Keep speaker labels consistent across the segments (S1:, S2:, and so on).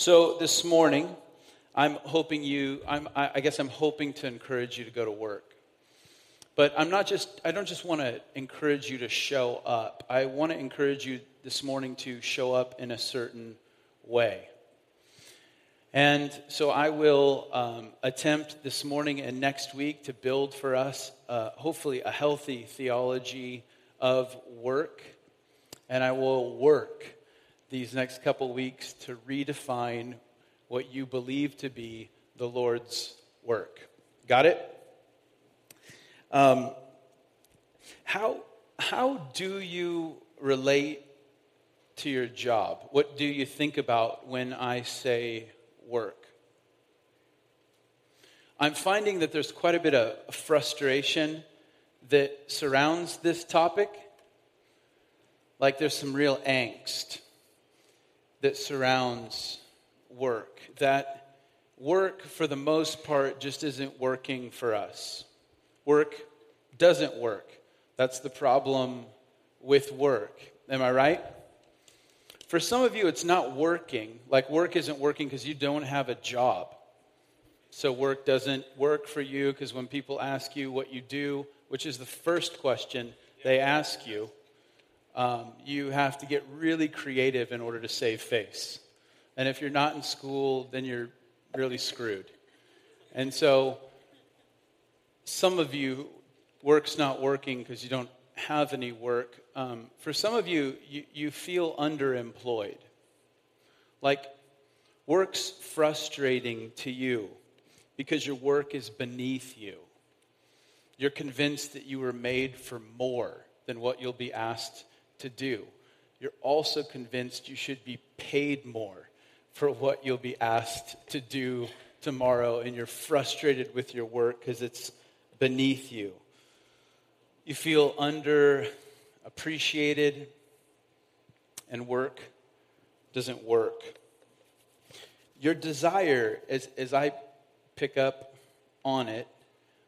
S1: So this morning, I'm hoping you, I'm, I guess I'm hoping to encourage you to go to work. But I'm not just, I don't just want to encourage you to show up. I want to encourage you this morning to show up in a certain way. And so I will um, attempt this morning and next week to build for us, uh, hopefully, a healthy theology of work. And I will work these next couple weeks to redefine what you believe to be the Lord's work. Got it? Um, how, how do you relate to your job? What do you think about when I say work? I'm finding that there's quite a bit of frustration that surrounds this topic. Like there's some real angst that surrounds work. That work, for the most part, just isn't working for us. Work doesn't work. That's the problem with work. Am I right? For some of you, it's not working. Like work isn't working because you don't have a job. So work doesn't work for you because when people ask you what you do, which is the first question they ask you, um, you have to get really creative in order to save face. And if you're not in school, then you're really screwed. And so some of you, work's not working because you don't have any work. Um, for some of you, you, you feel underemployed. Like work's frustrating to you because your work is beneath you. You're convinced that you were made for more than what you'll be asked to do. You're also convinced you should be paid more for what you'll be asked to do tomorrow, and you're frustrated with your work because it's beneath you. You feel underappreciated, and work doesn't work. Your desire, as, as I pick up on it,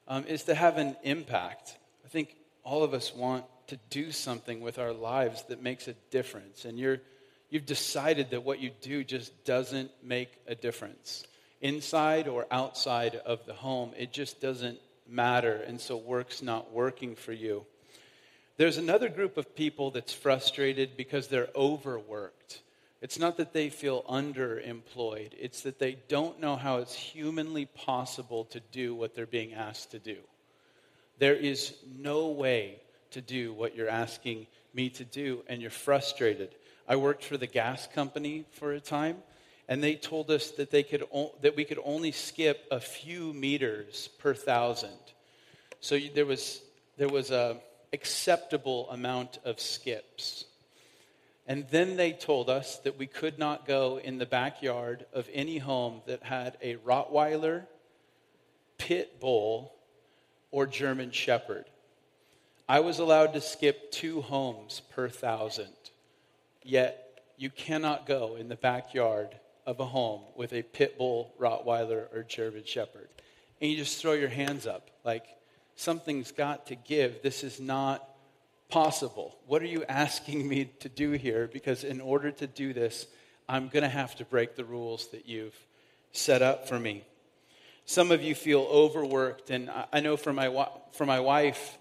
S1: um, is to have an impact. I think all of us want to do something with our lives that makes a difference. And you're, you've decided that what you do just doesn't make a difference. Inside or outside of the home, it just doesn't matter. And so work's not working for you. There's another group of people that's frustrated because they're overworked. It's not that they feel underemployed, it's that they don't know how it's humanly possible to do what they're being asked to do. There is no way to do what you're asking me to do, and you're frustrated. I worked for the gas company for a time, and they told us that, they could o- that we could only skip a few meters per thousand. So you, there was, there was a acceptable amount of skips. And then they told us that we could not go in the backyard of any home that had a Rottweiler, pit bull, or German shepherd. I was allowed to skip two homes per thousand, yet you cannot go in the backyard of a home with a pit bull, Rottweiler, or German shepherd. And you just throw your hands up like, something's got to give. This is not possible. What are you asking me to do here? Because in order to do this, I'm going to have to break the rules that you've set up for me. Some of you feel overworked, and I know for my, for my wife,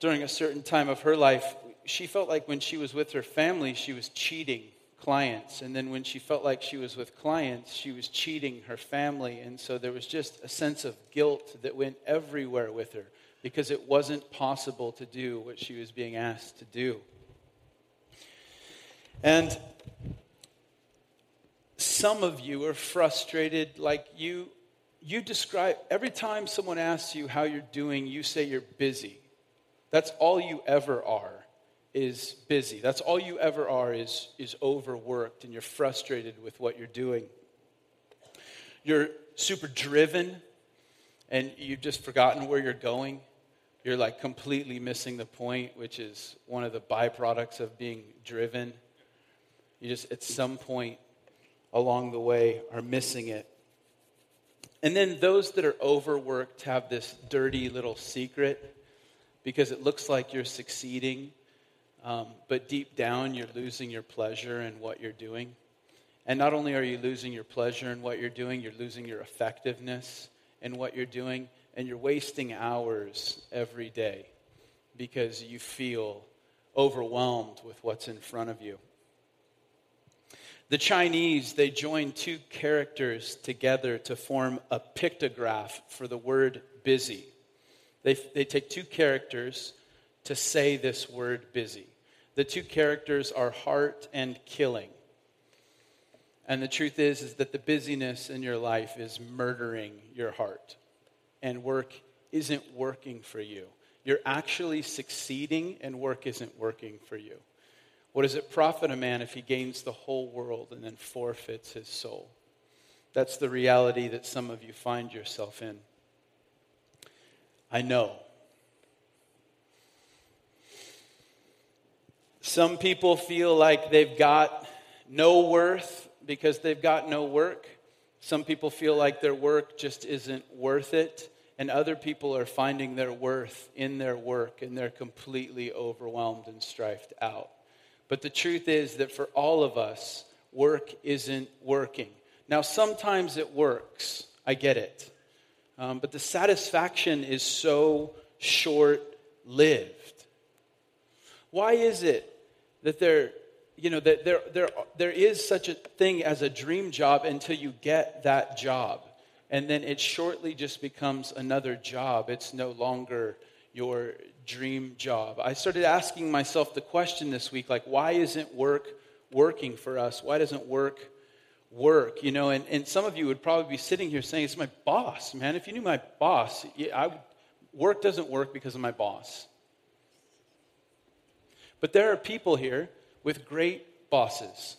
S1: during a certain time of her life, she felt like when she was with her family, she was cheating clients. And then when she felt like she was with clients, she was cheating her family. And so there was just a sense of guilt that went everywhere with her because it wasn't possible to do what she was being asked to do. And some of you are frustrated, like you, you describe, every time someone asks you how you're doing, you say you're busy. That's all you ever are, is busy. That's all you ever are is, is overworked and you're frustrated with what you're doing. You're super driven and you've just forgotten where you're going. You're like completely missing the point, which is one of the byproducts of being driven. You just, at some point along the way, are missing it. And then those that are overworked have this dirty little secret because it looks like you're succeeding, um, but deep down you're losing your pleasure in what you're doing. And not only are you losing your pleasure in what you're doing, you're losing your effectiveness in what you're doing, and you're wasting hours every day because you feel overwhelmed with what's in front of you. The Chinese, they join two characters together to form a pictograph for the word busy. They, they take two characters to say this word busy. The two characters are heart and killing. And the truth is, is that the busyness in your life is murdering your heart. And work isn't working for you. You're actually succeeding, and work isn't working for you. What does it profit a man if he gains the whole world and then forfeits his soul? That's the reality that some of you find yourself in. I know. Some people feel like they've got no worth because they've got no work. Some people feel like their work just isn't worth it. And other people are finding their worth in their work and they're completely overwhelmed and strifed out. But the truth is that for all of us, work isn't working. Now, sometimes it works. I get it. Um, but the satisfaction is so short lived. Why is it that there, you know, that there, there, there is such a thing as a dream job until you get that job? And then it shortly just becomes another job. It's no longer your dream job. I started asking myself the question this week like, why isn't work working for us? Why doesn't work work, you know, and, and some of you would probably be sitting here saying, It's my boss, man. If you knew my boss, I, work doesn't work because of my boss. But there are people here with great bosses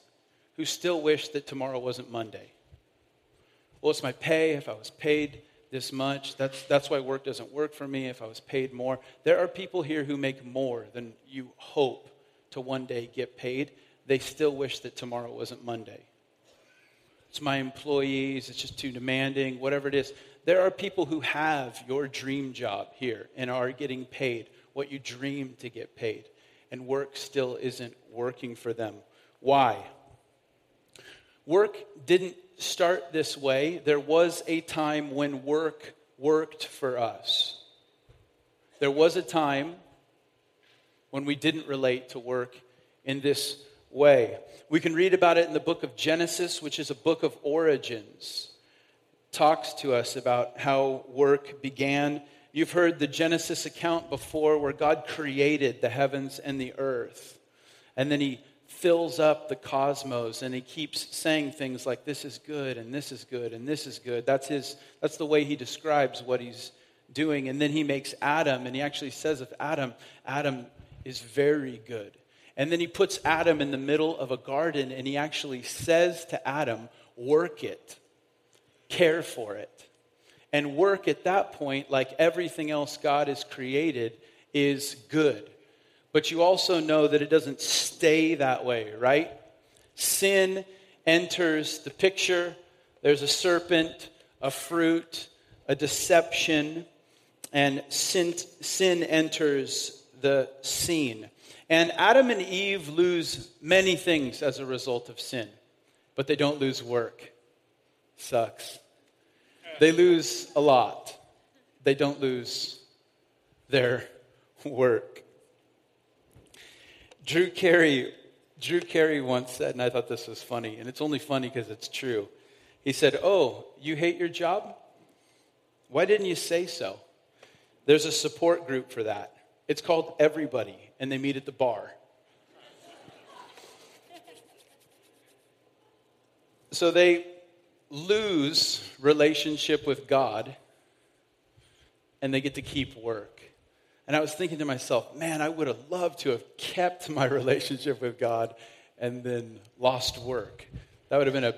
S1: who still wish that tomorrow wasn't Monday. Well, it's my pay. If I was paid this much, that's, that's why work doesn't work for me. If I was paid more, there are people here who make more than you hope to one day get paid. They still wish that tomorrow wasn't Monday it's my employees, it's just too demanding, whatever it is. There are people who have your dream job here and are getting paid what you dream to get paid, and work still isn't working for them. Why? Work didn't start this way. There was a time when work worked for us. There was a time when we didn't relate to work in this way. We can read about it in the book of Genesis, which is a book of origins. Talks to us about how work began. You've heard the Genesis account before where God created the heavens and the earth. And then he fills up the cosmos and he keeps saying things like this is good and this is good and this is good. That's his that's the way he describes what he's doing. And then he makes Adam and he actually says of Adam, Adam is very good. And then he puts Adam in the middle of a garden and he actually says to Adam, Work it, care for it. And work at that point, like everything else God has created, is good. But you also know that it doesn't stay that way, right? Sin enters the picture. There's a serpent, a fruit, a deception, and sin, sin enters the scene. And Adam and Eve lose many things as a result of sin, but they don't lose work. Sucks. They lose a lot. They don't lose their work. Drew Carey, Drew Carey once said, and I thought this was funny, and it's only funny because it's true. He said, Oh, you hate your job? Why didn't you say so? There's a support group for that. It's called Everybody, and they meet at the bar. So they lose relationship with God and they get to keep work. And I was thinking to myself, man, I would have loved to have kept my relationship with God and then lost work. That would have been a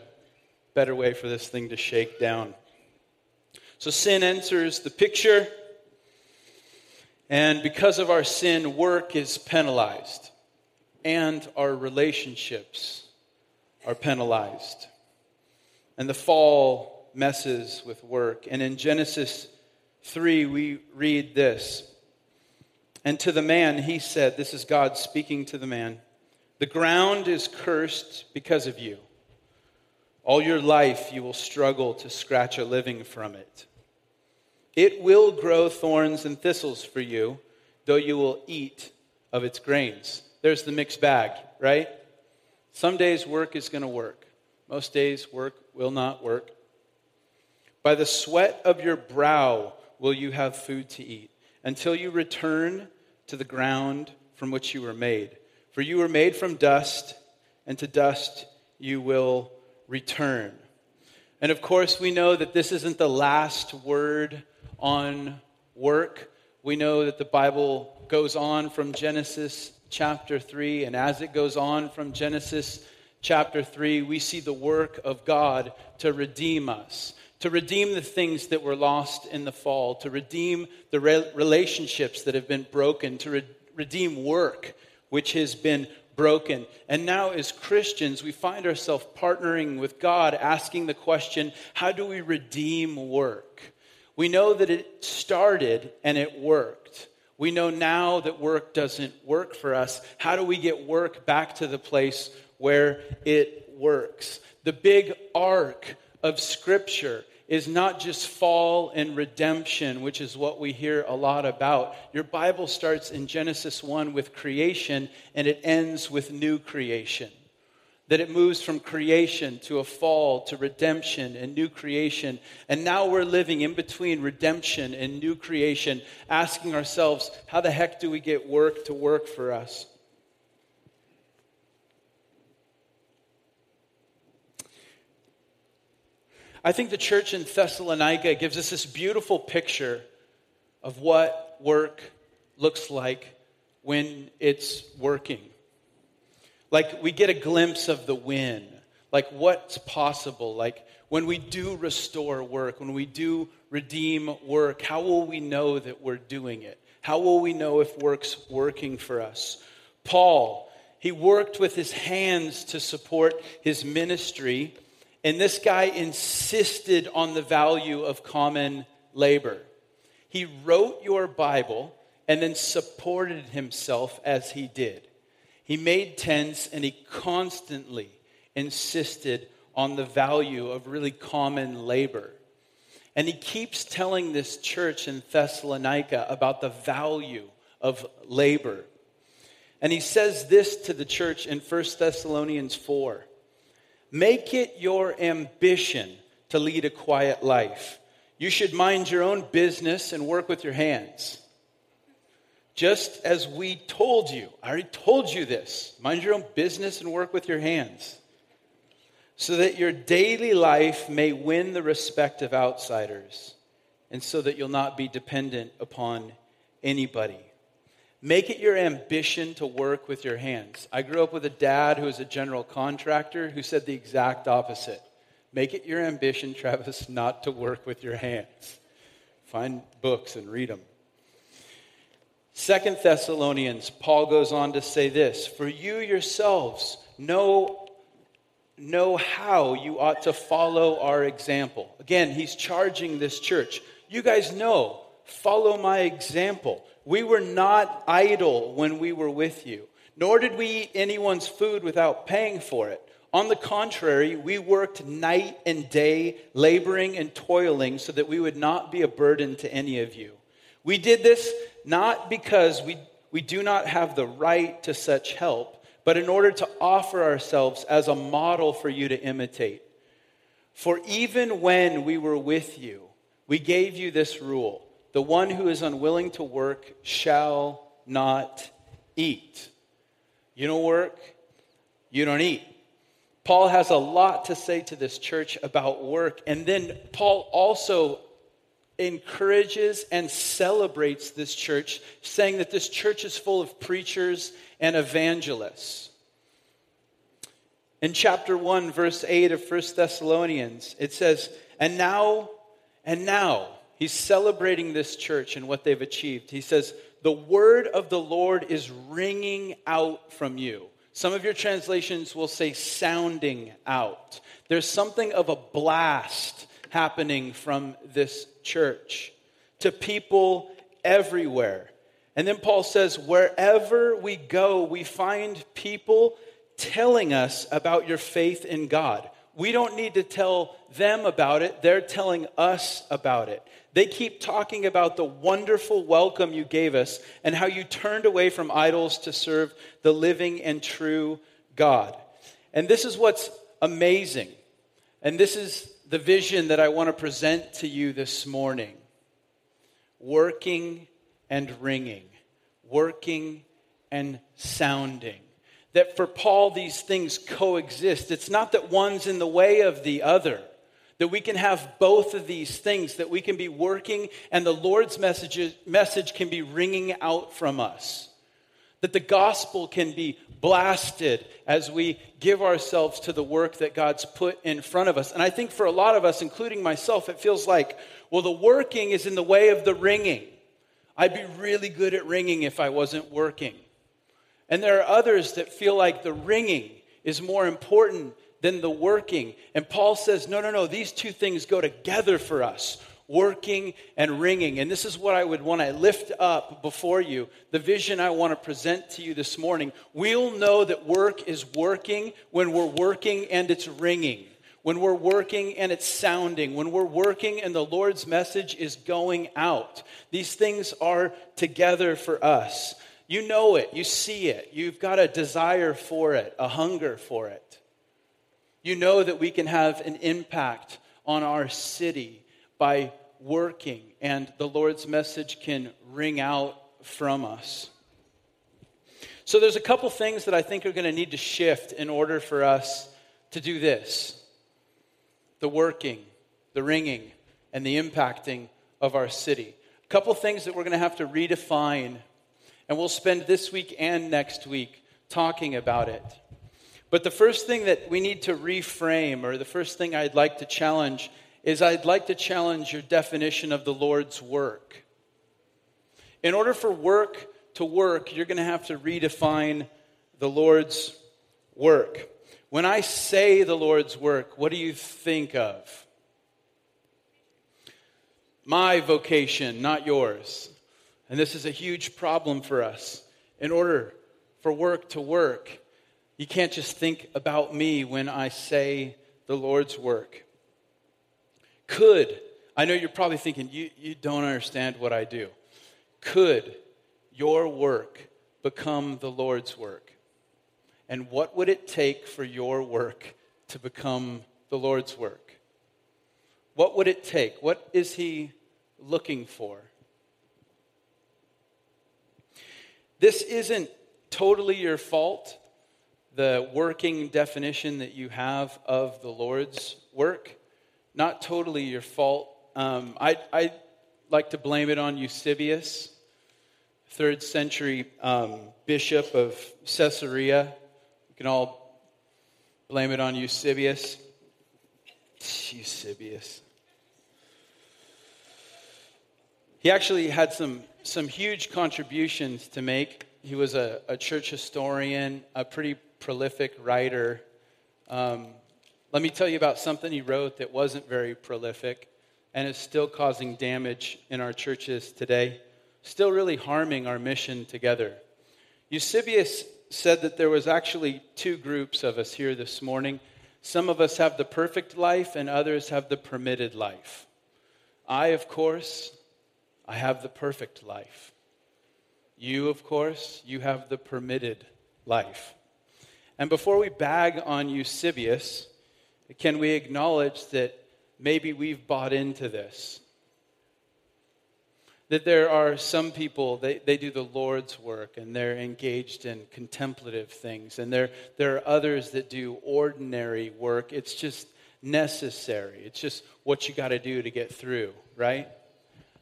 S1: better way for this thing to shake down. So sin enters the picture, and because of our sin, work is penalized, and our relationships are penalized. And the fall messes with work. And in Genesis 3, we read this. And to the man, he said, This is God speaking to the man, the ground is cursed because of you. All your life, you will struggle to scratch a living from it. It will grow thorns and thistles for you, though you will eat of its grains. There's the mixed bag, right? Some days work is going to work, most days work will not work. By the sweat of your brow will you have food to eat, until you return to the ground from which you were made. For you were made from dust, and to dust you will return. And of course, we know that this isn't the last word on work. We know that the Bible goes on from Genesis chapter 3, and as it goes on from Genesis chapter 3, we see the work of God to redeem us, to redeem the things that were lost in the fall, to redeem the re- relationships that have been broken, to re- redeem work which has been broken. And now, as Christians, we find ourselves partnering with God, asking the question how do we redeem work? We know that it started and it worked. We know now that work doesn't work for us. How do we get work back to the place where it works? The big arc of Scripture is not just fall and redemption, which is what we hear a lot about. Your Bible starts in Genesis 1 with creation and it ends with new creation. That it moves from creation to a fall to redemption and new creation. And now we're living in between redemption and new creation, asking ourselves, how the heck do we get work to work for us? I think the church in Thessalonica gives us this beautiful picture of what work looks like when it's working. Like we get a glimpse of the win, like what's possible, like when we do restore work, when we do redeem work, how will we know that we're doing it? How will we know if work's working for us? Paul, he worked with his hands to support his ministry and this guy insisted on the value of common labor. He wrote your Bible and then supported himself as he did. He made tents and he constantly insisted on the value of really common labor. And he keeps telling this church in Thessalonica about the value of labor. And he says this to the church in 1 Thessalonians 4 Make it your ambition to lead a quiet life. You should mind your own business and work with your hands. Just as we told you, I already told you this mind your own business and work with your hands. So that your daily life may win the respect of outsiders, and so that you'll not be dependent upon anybody. Make it your ambition to work with your hands. I grew up with a dad who was a general contractor who said the exact opposite. Make it your ambition, Travis, not to work with your hands. Find books and read them. Second Thessalonians, Paul goes on to say this For you yourselves know, know how you ought to follow our example. Again, he's charging this church. You guys know, follow my example. We were not idle when we were with you, nor did we eat anyone's food without paying for it. On the contrary, we worked night and day, laboring and toiling, so that we would not be a burden to any of you. We did this not because we, we do not have the right to such help, but in order to offer ourselves as a model for you to imitate. For even when we were with you, we gave you this rule the one who is unwilling to work shall not eat. You don't work, you don't eat. Paul has a lot to say to this church about work. And then Paul also encourages and celebrates this church, saying that this church is full of preachers and evangelists. In chapter 1, verse 8 of 1 Thessalonians, it says, And now, and now, he's celebrating this church and what they've achieved. He says, The word of the Lord is ringing out from you. Some of your translations will say sounding out. There's something of a blast happening from this church to people everywhere. And then Paul says, wherever we go, we find people telling us about your faith in God. We don't need to tell them about it, they're telling us about it. They keep talking about the wonderful welcome you gave us and how you turned away from idols to serve the living and true God. And this is what's amazing. And this is the vision that I want to present to you this morning. Working and ringing, working and sounding. That for Paul, these things coexist. It's not that one's in the way of the other, that we can have both of these things, that we can be working and the Lord's message, message can be ringing out from us, that the gospel can be blasted as we give ourselves to the work that God's put in front of us. And I think for a lot of us, including myself, it feels like, well, the working is in the way of the ringing. I'd be really good at ringing if I wasn't working. And there are others that feel like the ringing is more important than the working. And Paul says, no, no, no, these two things go together for us working and ringing. And this is what I would want to lift up before you the vision I want to present to you this morning. We'll know that work is working when we're working and it's ringing. When we're working and it's sounding, when we're working and the Lord's message is going out. These things are together for us. You know it, you see it, you've got a desire for it, a hunger for it. You know that we can have an impact on our city by working, and the Lord's message can ring out from us. So, there's a couple things that I think are going to need to shift in order for us to do this the working, the ringing, and the impacting of our city. A couple things that we're going to have to redefine, and we'll spend this week and next week talking about it. But the first thing that we need to reframe, or the first thing I'd like to challenge, is I'd like to challenge your definition of the Lord's work. In order for work to work, you're going to have to redefine the Lord's work. When I say the Lord's work, what do you think of? My vocation, not yours. And this is a huge problem for us. In order for work to work, you can't just think about me when I say the Lord's work could, I know you're probably thinking, you, you don't understand what I do. Could your work become the Lord's work? And what would it take for your work to become the Lord's work? What would it take? What is He looking for? This isn't totally your fault, the working definition that you have of the Lord's work not totally your fault. Um, I, I like to blame it on Eusebius, third century um, bishop of Caesarea. We can all blame it on Eusebius. Eusebius. He actually had some, some huge contributions to make. He was a, a church historian, a pretty prolific writer. Um, let me tell you about something he wrote that wasn't very prolific and is still causing damage in our churches today, still really harming our mission together. Eusebius said that there was actually two groups of us here this morning. Some of us have the perfect life, and others have the permitted life. I, of course, I have the perfect life. You, of course, you have the permitted life. And before we bag on Eusebius, can we acknowledge that maybe we've bought into this? That there are some people, they, they do the Lord's work and they're engaged in contemplative things. And there, there are others that do ordinary work. It's just necessary, it's just what you got to do to get through, right?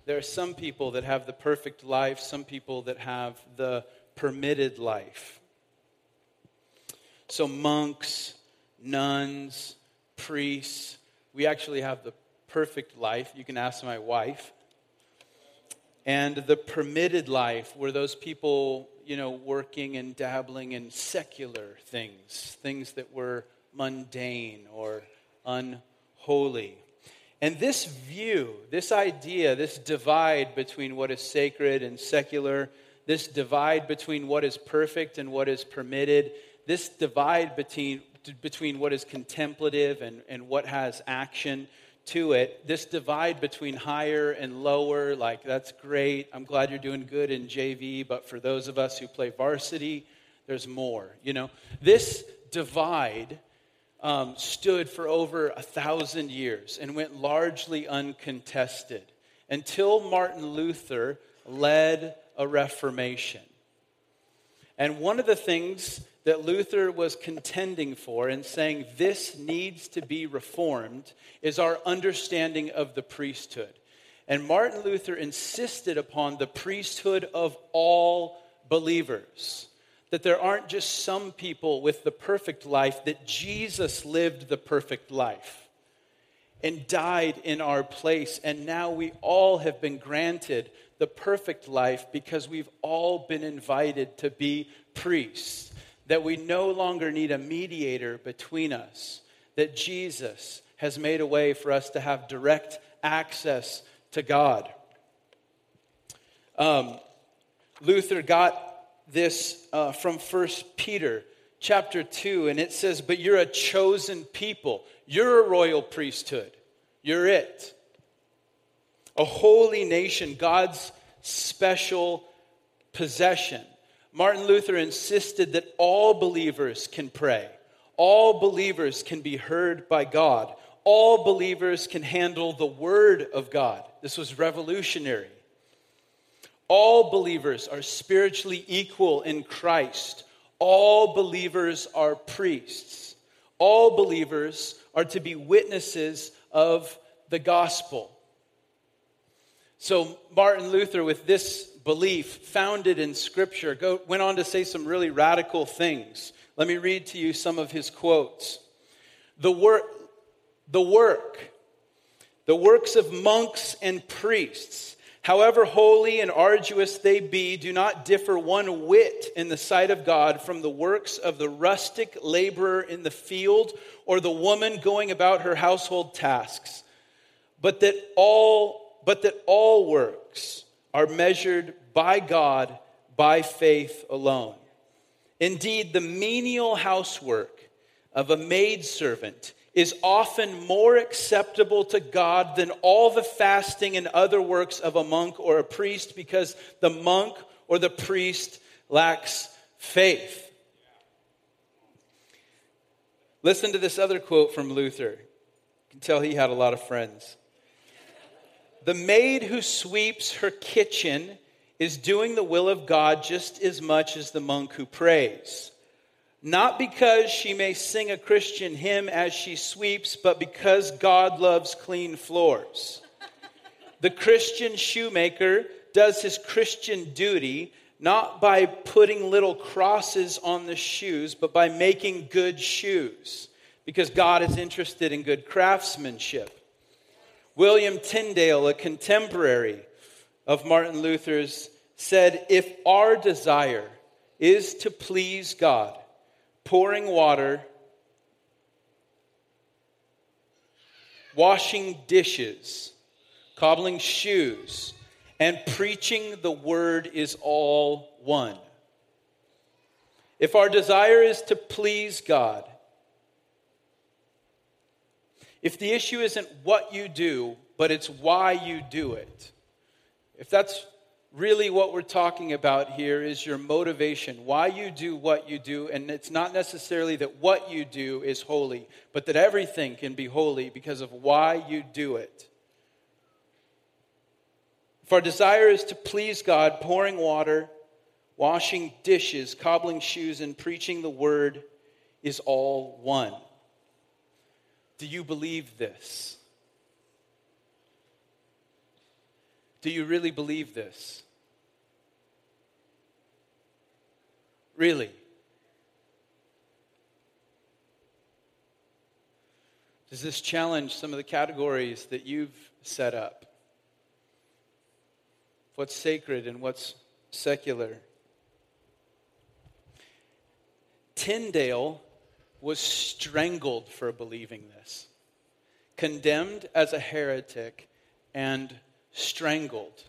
S1: There are some people that have the perfect life, some people that have the permitted life. So, monks, nuns, priests, we actually have the perfect life. You can ask my wife. And the permitted life, were those people, you know, working and dabbling in secular things, things that were mundane or unholy. And this view, this idea, this divide between what is sacred and secular, this divide between what is perfect and what is permitted, this divide between, between what is contemplative and, and what has action to it, this divide between higher and lower, like that's great. I'm glad you're doing good in JV, but for those of us who play varsity, there's more. You know, this divide um, stood for over a thousand years and went largely uncontested until Martin Luther led a Reformation. And one of the things that Luther was contending for and saying this needs to be reformed is our understanding of the priesthood. And Martin Luther insisted upon the priesthood of all believers that there aren't just some people with the perfect life, that Jesus lived the perfect life and died in our place. And now we all have been granted the perfect life because we've all been invited to be priests, that we no longer need a mediator between us, that Jesus has made a way for us to have direct access to God. Um, Luther got this uh, from First Peter chapter 2, and it says, But you're a chosen people. You're a royal priesthood. You're it. A holy nation, God's special possession. Martin Luther insisted that all believers can pray, all believers can be heard by God, all believers can handle the Word of God. This was revolutionary. All believers are spiritually equal in Christ. All believers are priests. All believers are to be witnesses of the gospel. So, Martin Luther, with this belief founded in Scripture, go, went on to say some really radical things. Let me read to you some of his quotes. The work, the work, the works of monks and priests however holy and arduous they be, do not differ one whit in the sight of God from the works of the rustic laborer in the field or the woman going about her household tasks, but that all, but that all works are measured by God by faith alone. Indeed, the menial housework of a maidservant is often more acceptable to God than all the fasting and other works of a monk or a priest because the monk or the priest lacks faith. Listen to this other quote from Luther. You can tell he had a lot of friends. The maid who sweeps her kitchen is doing the will of God just as much as the monk who prays not because she may sing a Christian hymn as she sweeps, but because God loves clean floors. the Christian shoemaker does his Christian duty not by putting little crosses on the shoes, but by making good shoes, because God is interested in good craftsmanship. William Tyndale, a contemporary of Martin Luther's, said, If our desire is to please God, pouring water, washing dishes, cobbling shoes, and preaching the word is all one. If our desire is to please God, if the issue isn't what you do, but it's why you do it, if that's really what we're talking about here is your motivation, why you do what you do. And it's not necessarily that what you do is holy, but that everything can be holy because of why you do it. If our desire is to please God, pouring water, washing dishes, cobbling shoes, and preaching the word is all one. Do you believe this? Do you really believe this? Really? Does this challenge some of the categories that you've set up? What's sacred and what's secular? Tyndale was strangled for believing this, condemned as a heretic, and strangled.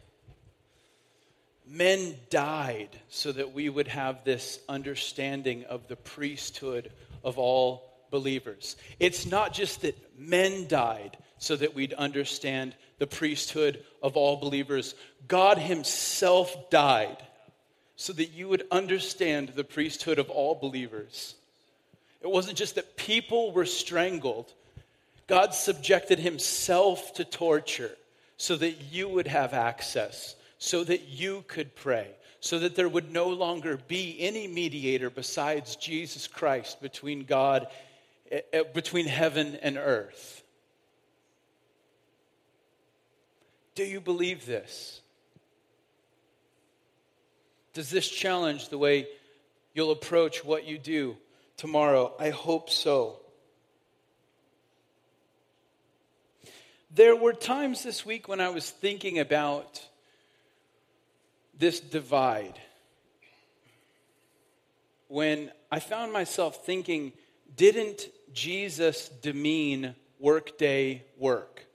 S1: Men died so that we would have this understanding of the priesthood of all believers. It's not just that men died so that we'd understand the priesthood of all believers, God Himself died so that you would understand the priesthood of all believers. It wasn't just that people were strangled, God subjected Himself to torture so that you would have access, so that you could pray, so that there would no longer be any mediator besides Jesus Christ between God, eh, eh, between heaven and earth. Do you believe this? Does this challenge the way you'll approach what you do tomorrow? I hope so. There were times this week when I was thinking about this divide. When I found myself thinking, didn't Jesus demean workday work?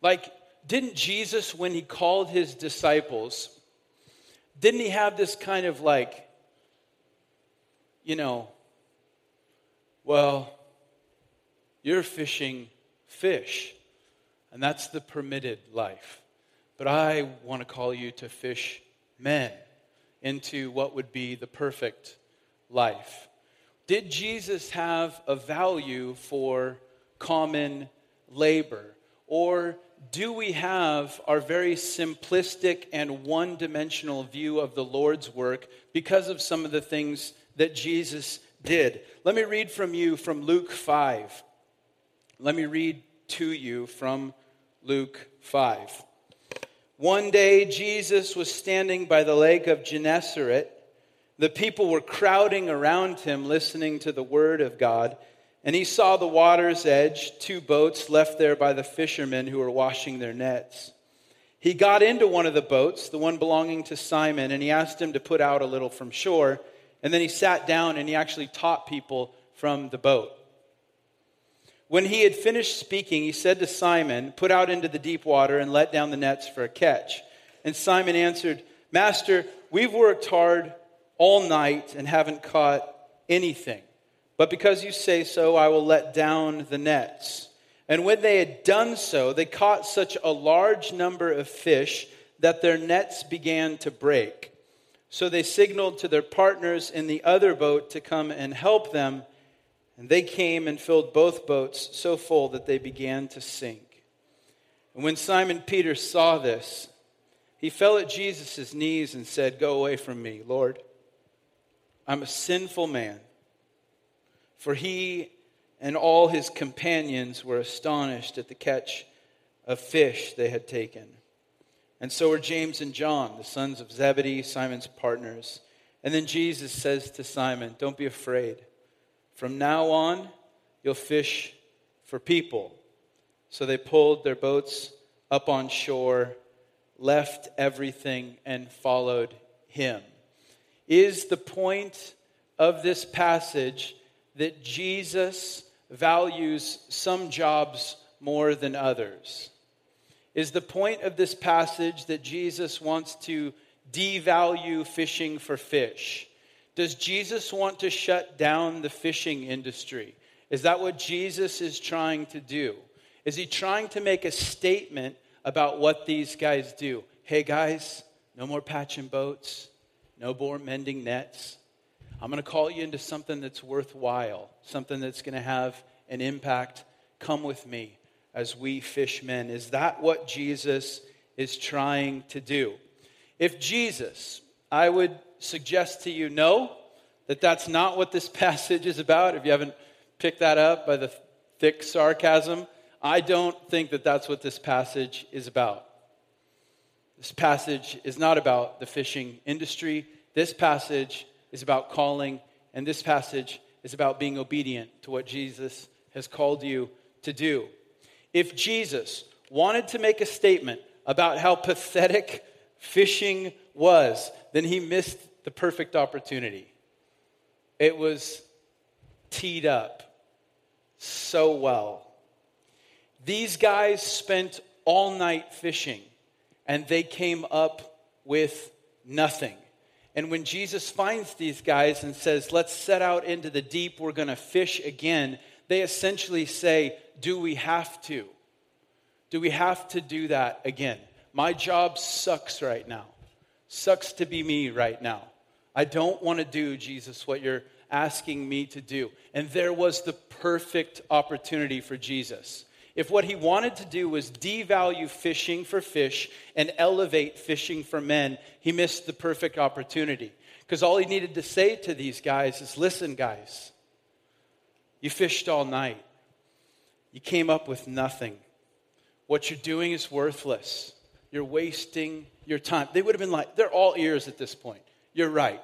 S1: Like, didn't Jesus, when he called his disciples, didn't he have this kind of like, you know, well, you're fishing fish. And that's the permitted life. But I want to call you to fish men into what would be the perfect life. Did Jesus have a value for common labor? Or do we have our very simplistic and one dimensional view of the Lord's work because of some of the things that Jesus did? Let me read from you from Luke 5. Let me read to you from Luke 5. One day, Jesus was standing by the lake of Gennesaret. The people were crowding around him, listening to the word of God. And he saw the water's edge, two boats left there by the fishermen who were washing their nets. He got into one of the boats, the one belonging to Simon, and he asked him to put out a little from shore. And then he sat down and he actually taught people from the boat. When he had finished speaking, he said to Simon, Put out into the deep water and let down the nets for a catch. And Simon answered, Master, we've worked hard all night and haven't caught anything. But because you say so, I will let down the nets. And when they had done so, they caught such a large number of fish that their nets began to break. So they signaled to their partners in the other boat to come and help them. And they came and filled both boats so full that they began to sink. And when Simon Peter saw this, he fell at Jesus' knees and said, Go away from me, Lord. I'm a sinful man. For he and all his companions were astonished at the catch of fish they had taken. And so were James and John, the sons of Zebedee, Simon's partners. And then Jesus says to Simon, Don't be afraid. From now on, you'll fish for people. So they pulled their boats up on shore, left everything, and followed him. Is the point of this passage that Jesus values some jobs more than others? Is the point of this passage that Jesus wants to devalue fishing for fish? Does Jesus want to shut down the fishing industry? Is that what Jesus is trying to do? Is he trying to make a statement about what these guys do? Hey guys, no more patching boats, no more mending nets. I'm going to call you into something that's worthwhile, something that's going to have an impact. Come with me as we fish men. Is that what Jesus is trying to do? If Jesus, I would suggest to you no, that that's not what this passage is about. If you haven't picked that up by the thick sarcasm, I don't think that that's what this passage is about. This passage is not about the fishing industry. This passage is about calling, and this passage is about being obedient to what Jesus has called you to do. If Jesus wanted to make a statement about how pathetic fishing was, then he missed the perfect opportunity. It was teed up so well. These guys spent all night fishing and they came up with nothing. And when Jesus finds these guys and says, Let's set out into the deep, we're going to fish again, they essentially say, Do we have to? Do we have to do that again? My job sucks right now. Sucks to be me right now. I don't want to do, Jesus, what you're asking me to do. And there was the perfect opportunity for Jesus. If what he wanted to do was devalue fishing for fish and elevate fishing for men, he missed the perfect opportunity. Because all he needed to say to these guys is listen, guys, you fished all night, you came up with nothing. What you're doing is worthless. You're wasting your time. They would have been like, they're all ears at this point. You're right.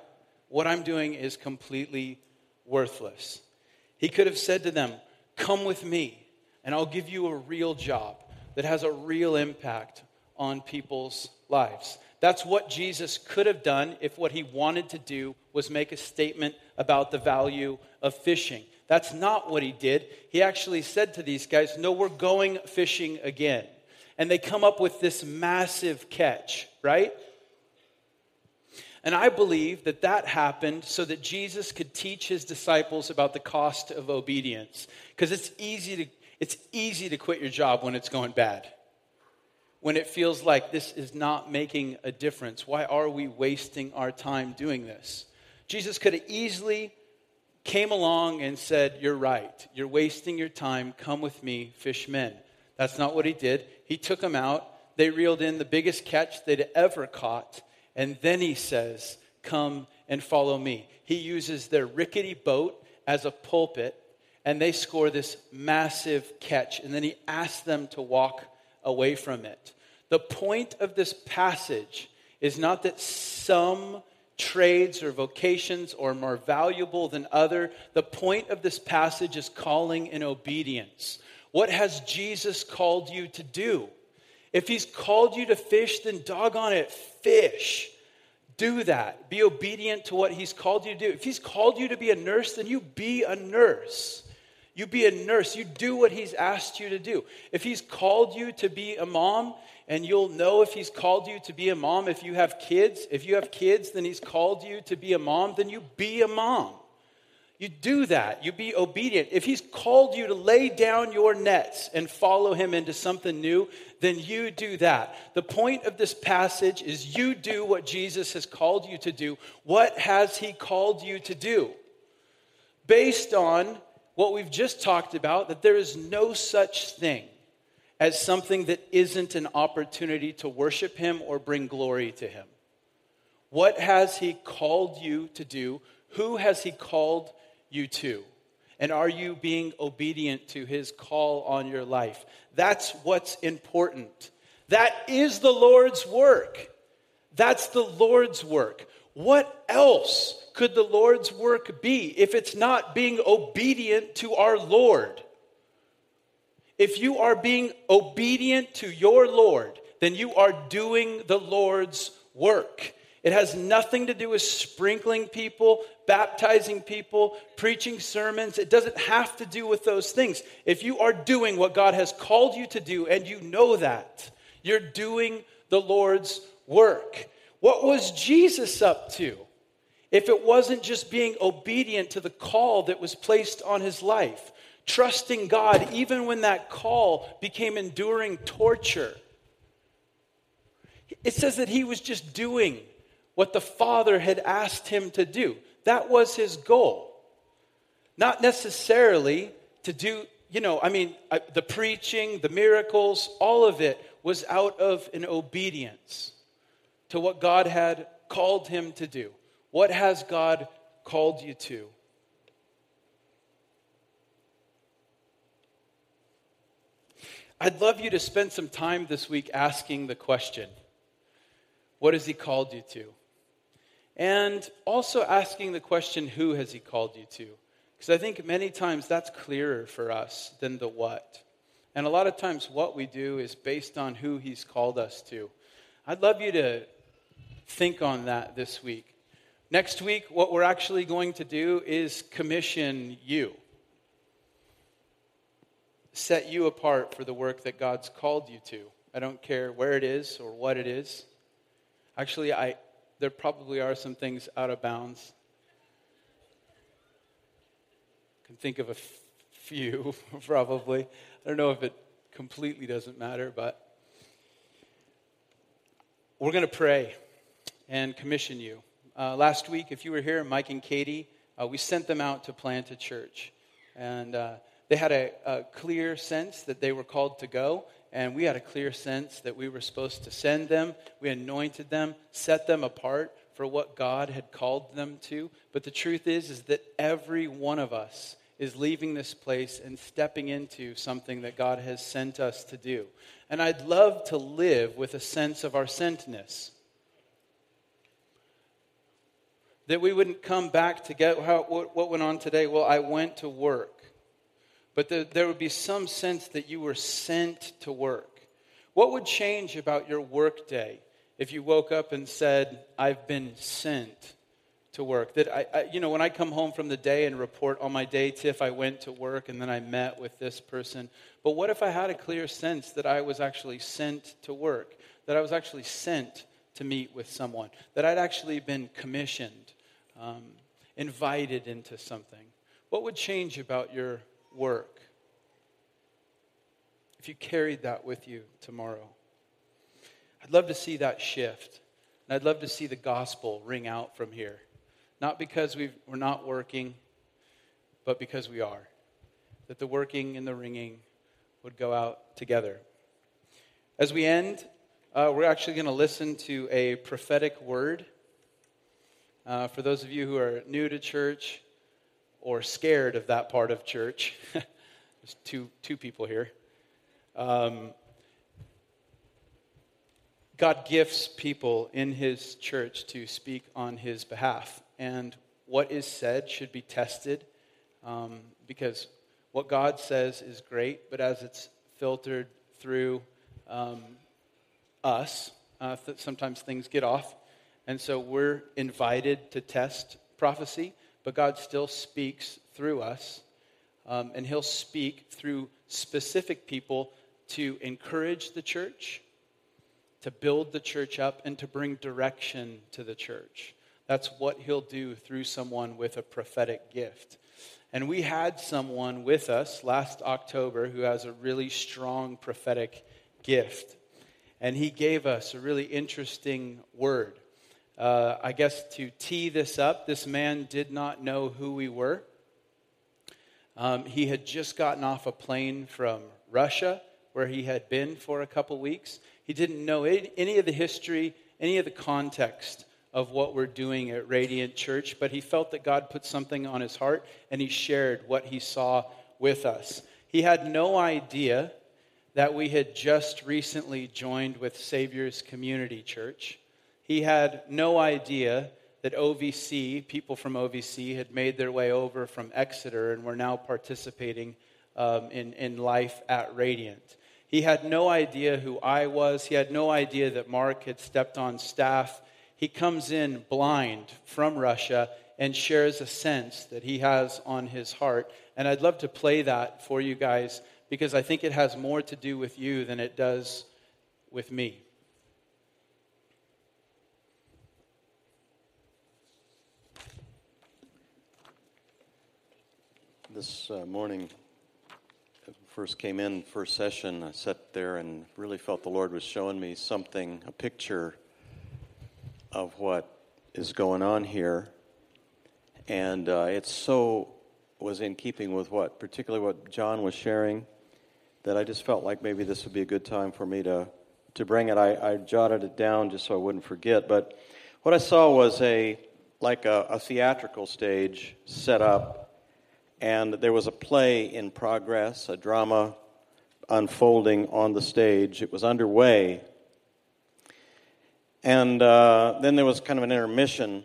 S1: What I'm doing is completely worthless. He could have said to them, Come with me and I'll give you a real job that has a real impact on people's lives. That's what Jesus could have done if what he wanted to do was make a statement about the value of fishing. That's not what he did. He actually said to these guys, No, we're going fishing again. And they come up with this massive catch, right? And I believe that that happened so that Jesus could teach his disciples about the cost of obedience. Because it's easy to it's easy to quit your job when it's going bad. When it feels like this is not making a difference. Why are we wasting our time doing this? Jesus could have easily came along and said, You're right. You're wasting your time. Come with me, fish men. That's not what he did. He took them out. They reeled in the biggest catch they'd ever caught. And then he says, Come and follow me. He uses their rickety boat as a pulpit and they score this massive catch. And then he asks them to walk away from it. The point of this passage is not that some trades or vocations are more valuable than other. The point of this passage is calling and obedience. What has Jesus called you to do? If he's called you to fish, then doggone it, fish. Do that. Be obedient to what he's called you to do. If he's called you to be a nurse, then you be a nurse. You be a nurse. You do what he's asked you to do. If he's called you to be a mom, and you'll know if he's called you to be a mom if you have kids. If you have kids, then he's called you to be a mom, then you be a mom. You do that. You be obedient. If he's called you to lay down your nets and follow him into something new, then you do that. The point of this passage is you do what Jesus has called you to do. What has he called you to do? Based on what we've just talked about that there is no such thing as something that isn't an opportunity to worship Him or bring glory to Him. What has He called you to do? Who has He called you to? And are you being obedient to His call on your life? That's what's important. That is the Lord's work. That's the Lord's work. What else could the Lord's work be if it's not being obedient to our Lord? If you are being obedient to your Lord, then you are doing the Lord's work. It has nothing to do with sprinkling people, baptizing people, preaching sermons. It doesn't have to do with those things. If you are doing what God has called you to do and you know that, you're doing the Lord's work. What was Jesus up to? If it wasn't just being obedient to the call that was placed on his life, trusting God even when that call became enduring torture. It says that he was just doing what the Father had asked him to do. That was his goal. Not necessarily to do, you know, I mean, the preaching, the miracles, all of it was out of an obedience to what God had called him to do. What has God called you to? I'd love you to spend some time this week asking the question What has He called you to? And also asking the question, Who has He called you to? Because I think many times that's clearer for us than the what. And a lot of times, what we do is based on who He's called us to. I'd love you to think on that this week. Next week, what we're actually going to do is commission you, set you apart for the work that God's called you to. I don't care where it is or what it is. Actually, I, there probably are some things out of bounds. I can think of a f- few, probably. I don't know if it completely doesn't matter, but we're going to pray and commission you. Uh, last week, if you were here, Mike and Katie, uh, we sent them out to plant a church. And uh, they had a, a, clear sense that they were called to go, and we had a clear sense that we were supposed to send them. We anointed them, set them apart for what God had called them to. But the truth is, is that every one of us is leaving this place and stepping into something that God has sent us to do. And I'd love to live with a sense of our sentness that we wouldn't come back to get how, what, what went on today. Well, I went to work. But the, there would be some sense that you were sent to work. What would change about your work day if you woke up and said, I've been sent to work? That I, I, you know, when I come home from the day and report on my day, Tiff, I went to work and then I met with this person. But what if I had a clear sense that I was actually sent to work? That I was actually sent to meet with someone? That I'd actually been commissioned? um, invited into something, what would change about your work if you carried that with you tomorrow? I'd love to see that shift. And I'd love to see the gospel ring out from here. Not because we are not working, but because we are. That the working and the ringing would go out together. As we end, uh, we're actually going to listen to a prophetic word uh, for those of you who are new to church or scared of that part of church, there's two, two people here. Um, God gifts people in his church to speak on his behalf. And what is said should be tested um, because what God says is great, but as it's filtered through um, us, uh, th- sometimes things get off. And so we're invited to test prophecy, but God still speaks through us. Um, and He'll speak through specific people to encourage the church, to build the church up, and to bring direction to the church. That's what He'll do through someone with a prophetic gift. And we had someone with us last October who has a really strong prophetic gift. And he gave us a really interesting word. Uh, I guess to tee this up, this man did not know who we were. Um, he had just gotten off a plane from Russia, where he had been for a couple weeks. He didn't know any, of the history, any of the context of what we're doing at Radiant Church, but he felt that God put something on his heart and he shared what he saw with us. He had no idea that we had just recently joined with Savior's Community Church. He had no idea that OVC, people from OVC, had made their way over from Exeter and were now participating um, in, in life at Radiant. He had no idea who I was. He had no idea that Mark had stepped on staff. He comes in blind from Russia and shares a sense that he has on his heart. And I'd love to play that for you guys because I think it has more to do with you than it does with me.
S2: This uh, morning, first came in, first session, I sat there and really felt the Lord was showing me something, a picture of what is going on here. And uh, it so was in keeping with what, particularly what John was sharing, that I just felt like maybe this would be a good time for me to, to bring it. I, I jotted it down just so I wouldn't forget. But what I saw was a like a, a theatrical stage set up and there was a play in progress, a drama unfolding on the stage. It was underway. And uh, then there was kind of an intermission.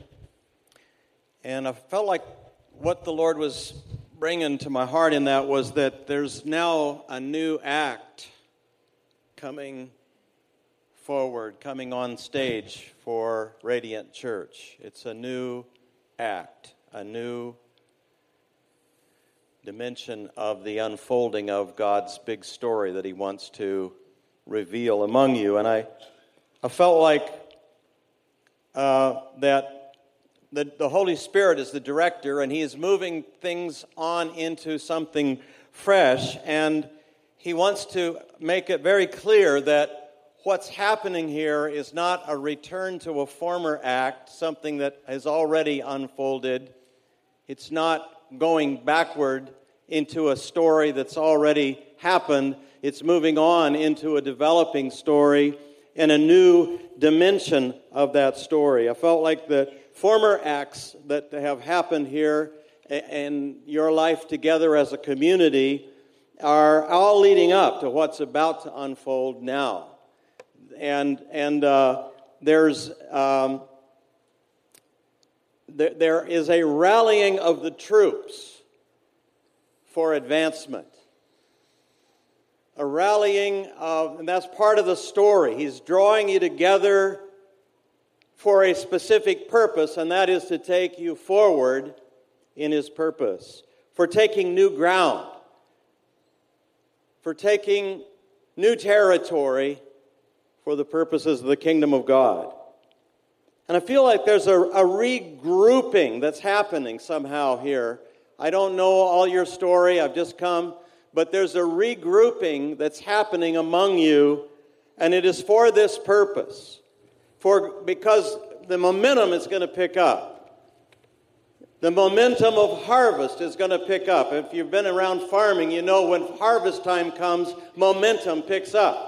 S2: And I felt like what the Lord was bringing to my heart in that was that there's now a new act coming forward, coming on stage for Radiant Church. It's a new act, a new dimension of the unfolding of God's big story that He wants to reveal among you. And I, I felt like uh, that the, the Holy Spirit is the director, and He is moving things on into something fresh. And He wants to make it very clear that what's happening here is not a return to a former act, something that has already unfolded. It's not going backward into a story that's already happened. It's moving on into a developing story and a new dimension of that story. I felt like the former acts that have happened here and your life together as a community are all leading up to what's about to unfold now. And, and uh, there's, um, there, there is a rallying of the troops for advancement. A rallying of, and that's part of the story. He's drawing you together for a specific purpose, and that is to take you forward in his purpose, for taking new ground, for taking new territory for the purposes of the kingdom of God. And I feel like there's a, a regrouping that's happening somehow here. I don't know all your story, I've just come, but there's a regrouping that's happening among you, and it is for this purpose. For because the momentum is going to pick up. The momentum of harvest is going to pick up. If you've been around farming, you know when harvest time comes, momentum picks up.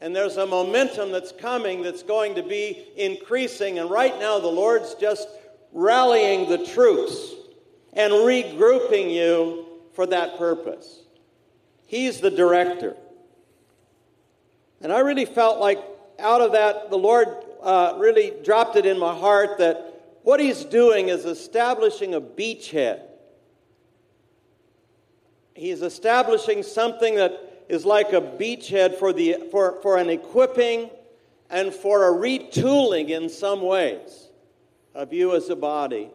S2: And there's a momentum that's coming that's going to be increasing. And right now, the Lord's just rallying the troops and regrouping you for that purpose. He's the director. And I really felt like out of that, the Lord uh, really dropped it in my heart that what He's doing is establishing a beachhead. He's establishing something that is like a beachhead for, the, for, for an equipping and for a retooling in some ways of you as a body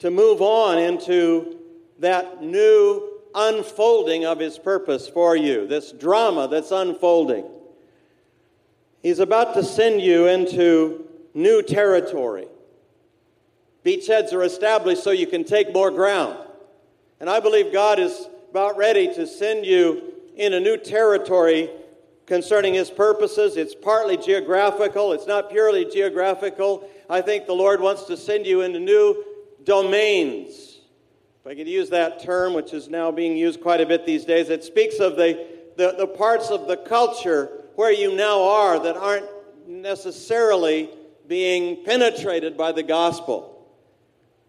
S2: to move on into that new unfolding of his purpose for you, this drama that's unfolding. He's about to send you into new territory. Beachheads are established so you can take more ground. And I believe God is about ready to send you in a new territory concerning his purposes. It's partly geographical, it's not purely geographical. I think the Lord wants to send you into new domains. If I could use that term, which is now being used quite a bit these days, it speaks of the, the, the parts of the culture where you now are that aren't necessarily being penetrated by the gospel.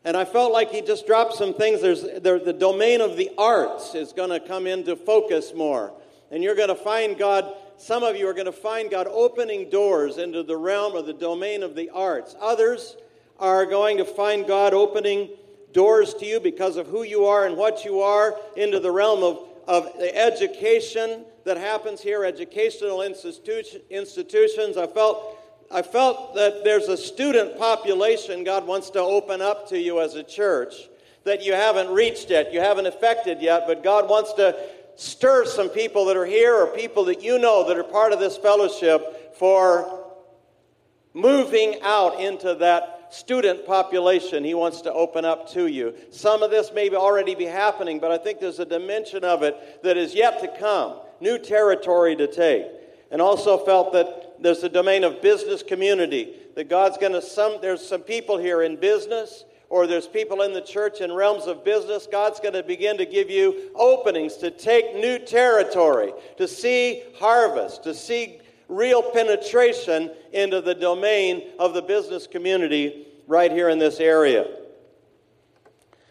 S2: And I felt like he just dropped some things. There's the, the domain of the arts is going to come into focus more. And you're going to find God, some of you are going to find God opening doors into the realm of the domain of the arts. Others are going to find God opening doors to you because of who you are and what you are into the realm of, of the education that happens here, educational institution, institutions. I felt, I felt that there's a student population God wants to open up to you as a church that you haven't reached yet, you haven't affected yet, but God wants to stir some people that are here or people that you know that are part of this fellowship for moving out into that student population he wants to open up to you. Some of this may already be happening, but I think there's a dimension of it that is yet to come, new territory to take. And also felt that there's a domain of business community, that God's going to some there's some people here in business or there's people in the church in realms of business, God's going to begin to give you openings to take new territory, to see harvest, to see real penetration into the domain of the business community right here in this area.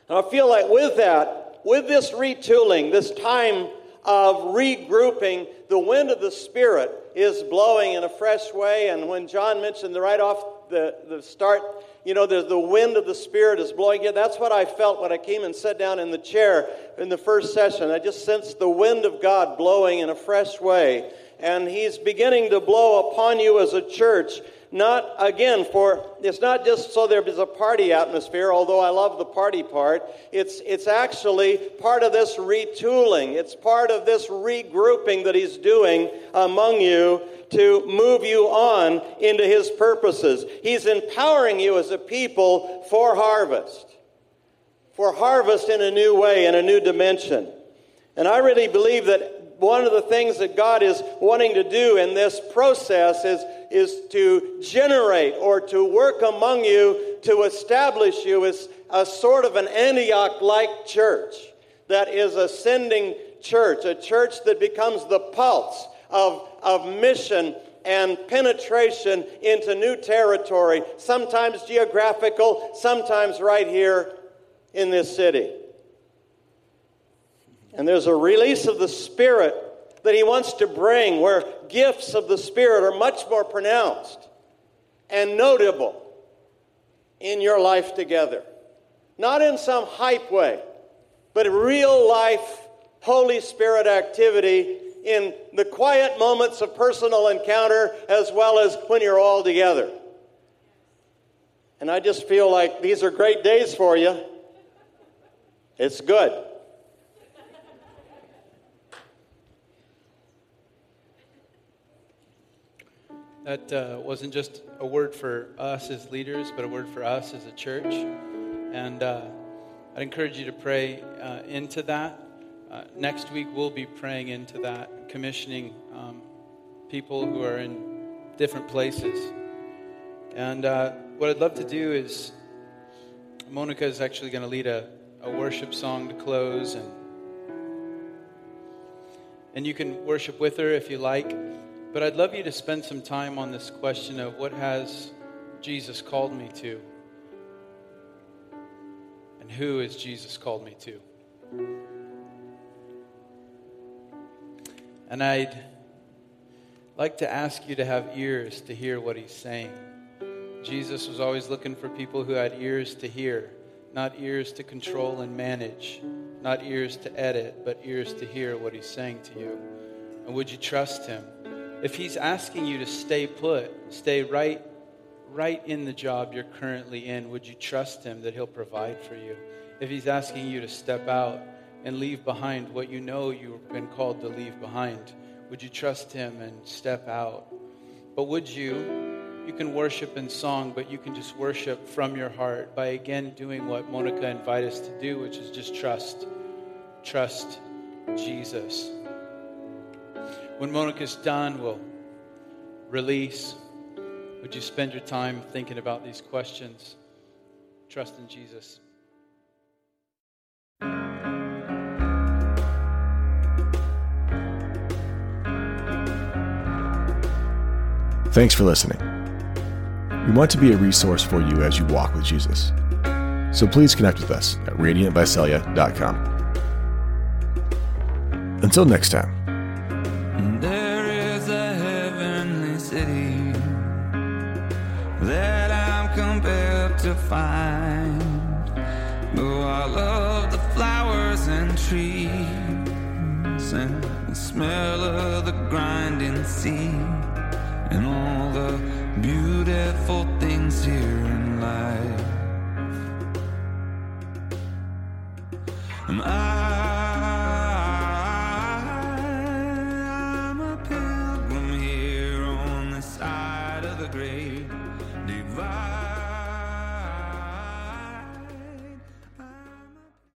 S2: And I feel like with that, with this retooling, this time of regrouping, the wind of the Spirit is blowing in a fresh way. And when John mentioned the right off the, the start, you know, the, the wind of the Spirit is blowing here. That's what I felt when I came and sat down in the chair in the first session. I just sensed the wind of God blowing in a fresh way. And He's beginning to blow upon you as a church not again for it's not just so there is a party atmosphere although i love the party part. It's it's actually part of this retooling. It's part of this regrouping that he's doing among you to move you on into his purposes. He's empowering you as a people for harvest for harvest in a new way in a new dimension. And i really believe that one of the things that God is wanting to do in this process is, is to generate or to work among you to establish you as a sort of an Antioch like church that is ascending church, a church that becomes the pulse of, of mission and penetration into new territory, sometimes geographical, sometimes right here in this city. And there's a release of the Spirit that He wants to bring where gifts of the Spirit are much more pronounced and notable in your life together. Not in some hype way, but real life Holy Spirit activity in the quiet moments of personal encounter as well as when you're all together. And I just feel like these are great days for you. It's good.
S1: That uh, wasn't just a word for us as leaders, but a word for us as a church. And uh, I'd encourage you to pray uh, into that. Uh, next week, we'll be praying into that, commissioning um, people who are in different places. And uh, what I'd love to do is, Monica is actually going to lead a, a worship song to close. And, and you can worship with her if you like. But I'd love you to spend some time on this question of what has Jesus called me to? And who has Jesus called me to? And I'd like to ask you to have ears to hear what he's saying. Jesus was always looking for people who had ears to hear, not ears to control and manage, not ears to edit, but ears to hear what he's saying to you. And would you trust him? If he's asking you to stay put, stay right right in the job you're currently in, would you trust him that he'll provide for you? If he's asking you to step out and leave behind what you know you've been called to leave behind, would you trust him and step out? But would you? You can worship in song, but you can just worship from your heart by again doing what Monica invited us to do, which is just trust. Trust Jesus. When Monica's done, we'll release. Would you spend your time thinking about these questions? Trust in Jesus.
S3: Thanks for listening. We want to be a resource for you as you walk with Jesus. So please connect with us at radiantvisalia.com. Until next time.
S4: Find. Oh, I love the flowers and trees and the smell of the grinding sea and all the beautiful things here in life. And I